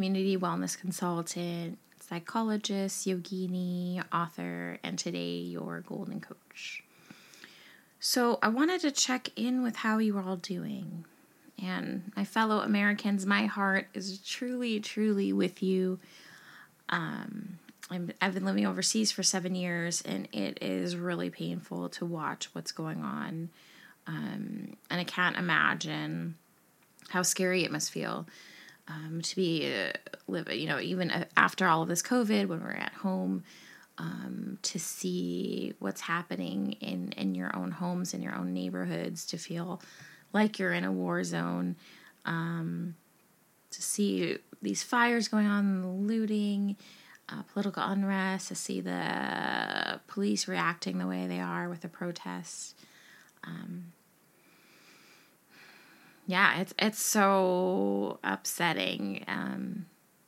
community wellness consultant, psychologist, yogini, author, and today your golden coach. So, I wanted to check in with how you are all doing. And my fellow Americans, my heart is truly, truly with you. Um, i have been living overseas for seven years, and it is really painful to watch what's going on. Um, and I can't imagine how scary it must feel um, to be uh, live. You know, even after all of this COVID, when we're at home, um, to see what's happening in in your own homes, in your own neighborhoods, to feel like you're in a war zone. Um, to see these fires going on, looting, uh, political unrest, to see the police reacting the way they are with the protests. Um, yeah, it's it's so upsetting. Um,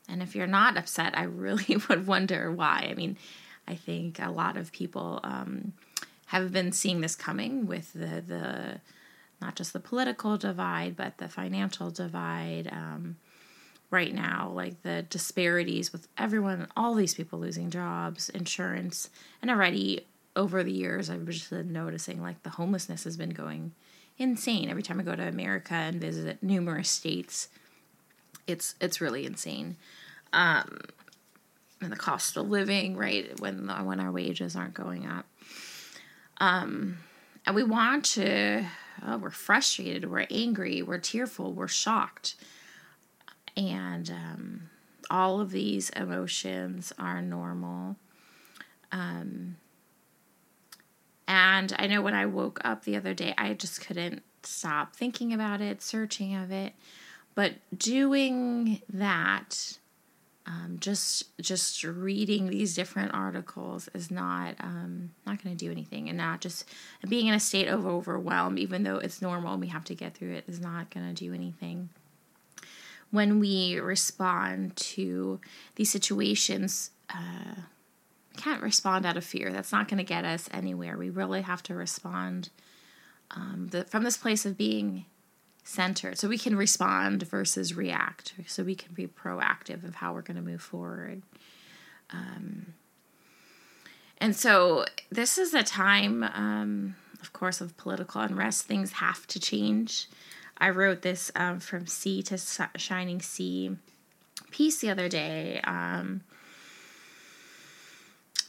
and if you're not upset, I really would wonder why. I mean, I think a lot of people um, have been seeing this coming with the the not just the political divide, but the financial divide. Um, right now, like the disparities with everyone, all these people losing jobs, insurance, and already over the years, I've just been noticing like the homelessness has been going insane. Every time I go to America and visit numerous states, it's it's really insane. Um, and the cost of living, right? When when our wages aren't going up, um, and we want to. Oh, we're frustrated. We're angry. We're tearful. We're shocked and um, all of these emotions are normal. Um, and I know when I woke up the other day, I just couldn't stop thinking about it, searching of it. But doing that, um, just just reading these different articles is not um, not going to do anything, and not just being in a state of overwhelm, even though it's normal, we have to get through it, is not going to do anything when we respond to these situations, uh, can't respond out of fear. That's not going to get us anywhere. We really have to respond um, the, from this place of being centered. So we can respond versus react. So we can be proactive of how we're going to move forward. Um, and so this is a time, um, of course, of political unrest. Things have to change. I wrote this um, from sea to shining sea piece the other day. Um,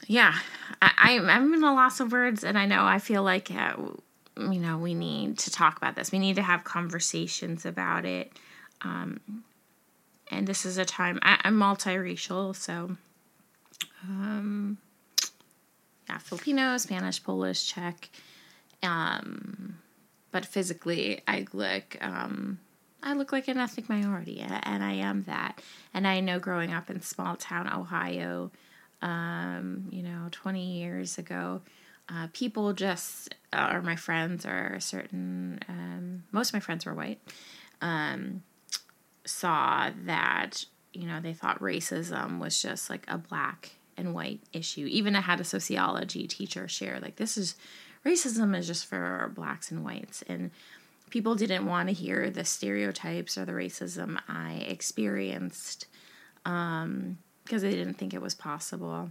yeah, I, I'm in a loss of words, and I know I feel like uh, you know we need to talk about this. We need to have conversations about it. Um, and this is a time I, am multiracial, so um, yeah, Filipino, Spanish, Polish, Czech. Um, but physically I look um, I look like an ethnic minority, and I am that. And I know growing up in small town Ohio, um, you know, 20 years ago, uh, people just, uh, or my friends, or certain, um, most of my friends were white, um, saw that, you know, they thought racism was just like a black and white issue. Even I had a sociology teacher share, like, this is racism is just for blacks and whites. And people didn't want to hear the stereotypes or the racism I experienced um, because they didn't think it was possible.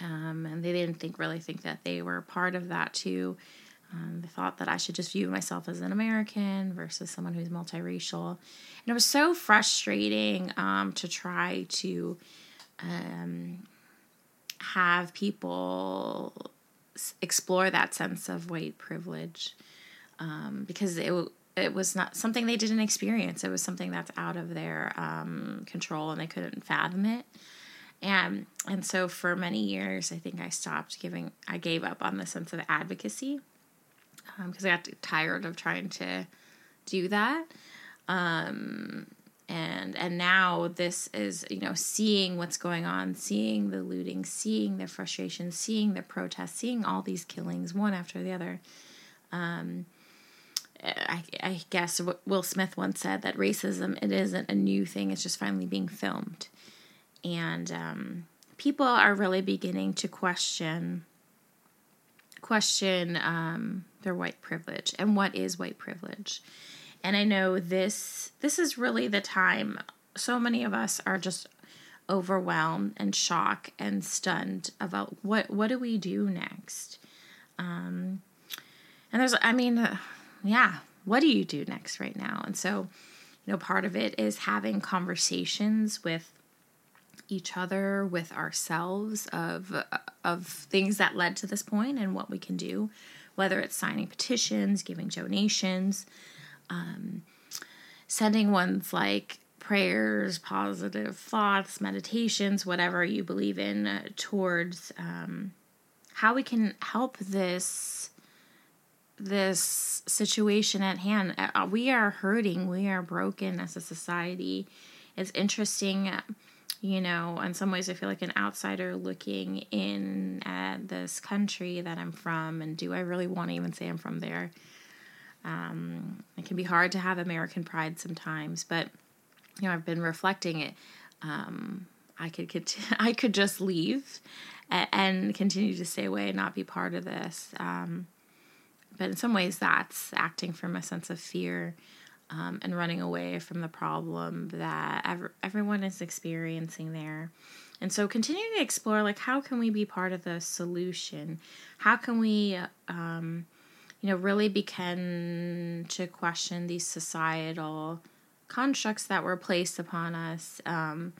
Um, and they didn't think really think that they were part of that too. Um, they thought that I should just view myself as an American versus someone who's multiracial. And it was so frustrating um, to try to um, have people explore that sense of white privilege um, because it it was not something they didn't experience. It was something that's out of their um, control and they couldn't fathom it. And and so for many years, I think I stopped giving. I gave up on the sense of advocacy because um, I got tired of trying to do that. Um, and and now this is you know seeing what's going on seeing the looting seeing the frustration seeing the protests seeing all these killings one after the other um, I, I guess will smith once said that racism it isn't a new thing it's just finally being filmed. And um, people are really beginning to question question um, their white privilege and what is white privilege. And I know this this is really the time so many of us are just overwhelmed and shocked and stunned about what what do we do next? Um and there's i mean uh, yeah what do you do next right now? And so you know part of it is having conversations with each other with ourselves of of things that led to this point and what we can do whether it's signing petitions giving donations um, sending ones like prayers, positive thoughts, meditations, whatever you believe in, uh, towards um, how we can help this this situation at hand. Uh, we are hurting. We are broken as a society. It's interesting, you know. In some ways, I feel like an outsider looking in at this country that I'm from, and do I really want to even say I'm from there? Um, it can be hard to have American pride sometimes, but you know, I've been reflecting it. Um, I could continue, I could just leave and, and, continue to stay away and not be part of this. Um, but in some ways, that's acting from a sense of fear um, and running away from the problem that ev- everyone is experiencing there. And so, continuing to explore, like, how can we be part of the solution? How can we, um, you know, really begin to question these societal constructs that were placed upon us um,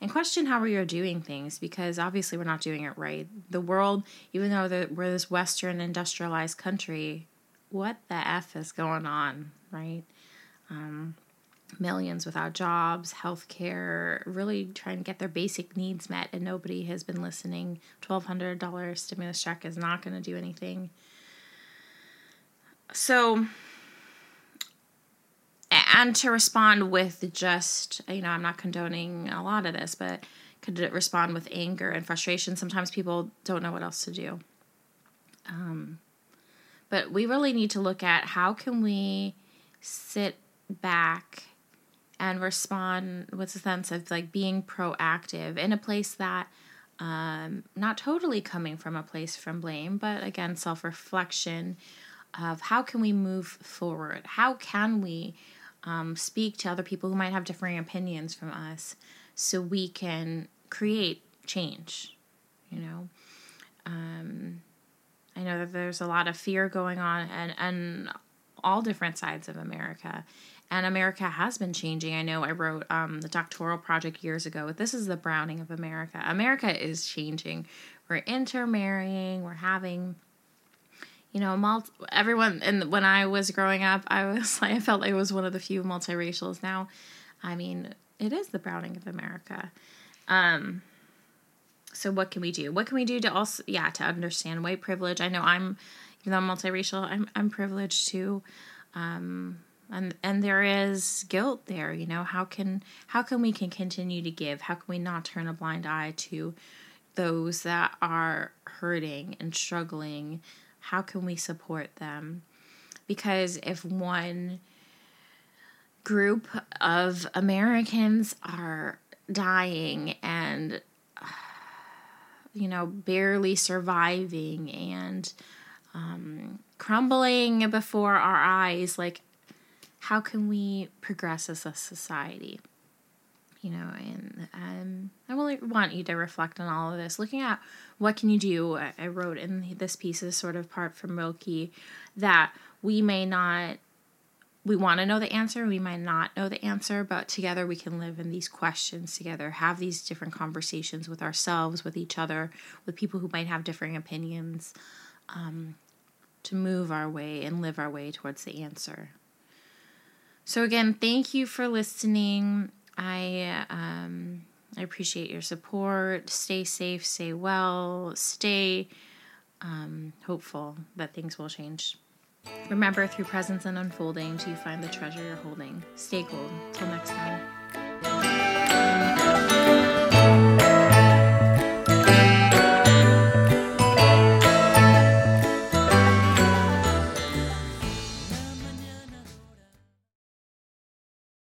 and question how we are doing things because obviously we're not doing it right. The world, even though we're this Western industrialized country, what the F is going on, right? Um, millions without jobs, healthcare, really trying to get their basic needs met, and nobody has been listening. $1,200 stimulus check is not going to do anything. So, and to respond with just you know i'm not condoning a lot of this but could respond with anger and frustration? Sometimes people don't know what else to do. Um, but we really need to look at how can we sit back and respond with a sense of like being proactive in a place that um, not totally coming from a place from blame but again self-reflection of how can we move forward? How can we um, speak to other people who might have differing opinions from us so we can create change you know? Um, i know that there's a lot of fear going on and, and all different sides of america and america has been changing. I know i wrote um, the doctoral project years ago this is the browning of america. America is changing. We're intermarrying we're having you know, multi- everyone, and when I was growing up, I was like, I felt like I was one of the few multiracials. Now, I mean, it is the browning of America. Um, so what can we do? What can we do to also, yeah, to understand white privilege? I know I'm, even though I'm multiracial, I'm I'm privileged too, um, and and there is guilt there. You know, how can how can we can continue to give? How can we not turn a blind eye to those that are hurting and struggling? How can we support them? Because if one group of Americans are dying and, you know, barely surviving and um, crumbling before our eyes, like, how can we progress as a society? You know, and um, I really want you to reflect on all of this, looking at what can you do. I wrote in this piece is sort of part from Rilke that we may not, we want to know the answer, we might not know the answer, but together we can live in these questions together, have these different conversations with ourselves, with each other, with people who might have differing opinions, um, to move our way and live our way towards the answer. So, again, thank you for listening. I um, I appreciate your support. Stay safe, stay well, stay um, hopeful that things will change. Remember, through presence and unfolding, do you find the treasure you're holding? Stay gold. Till next time.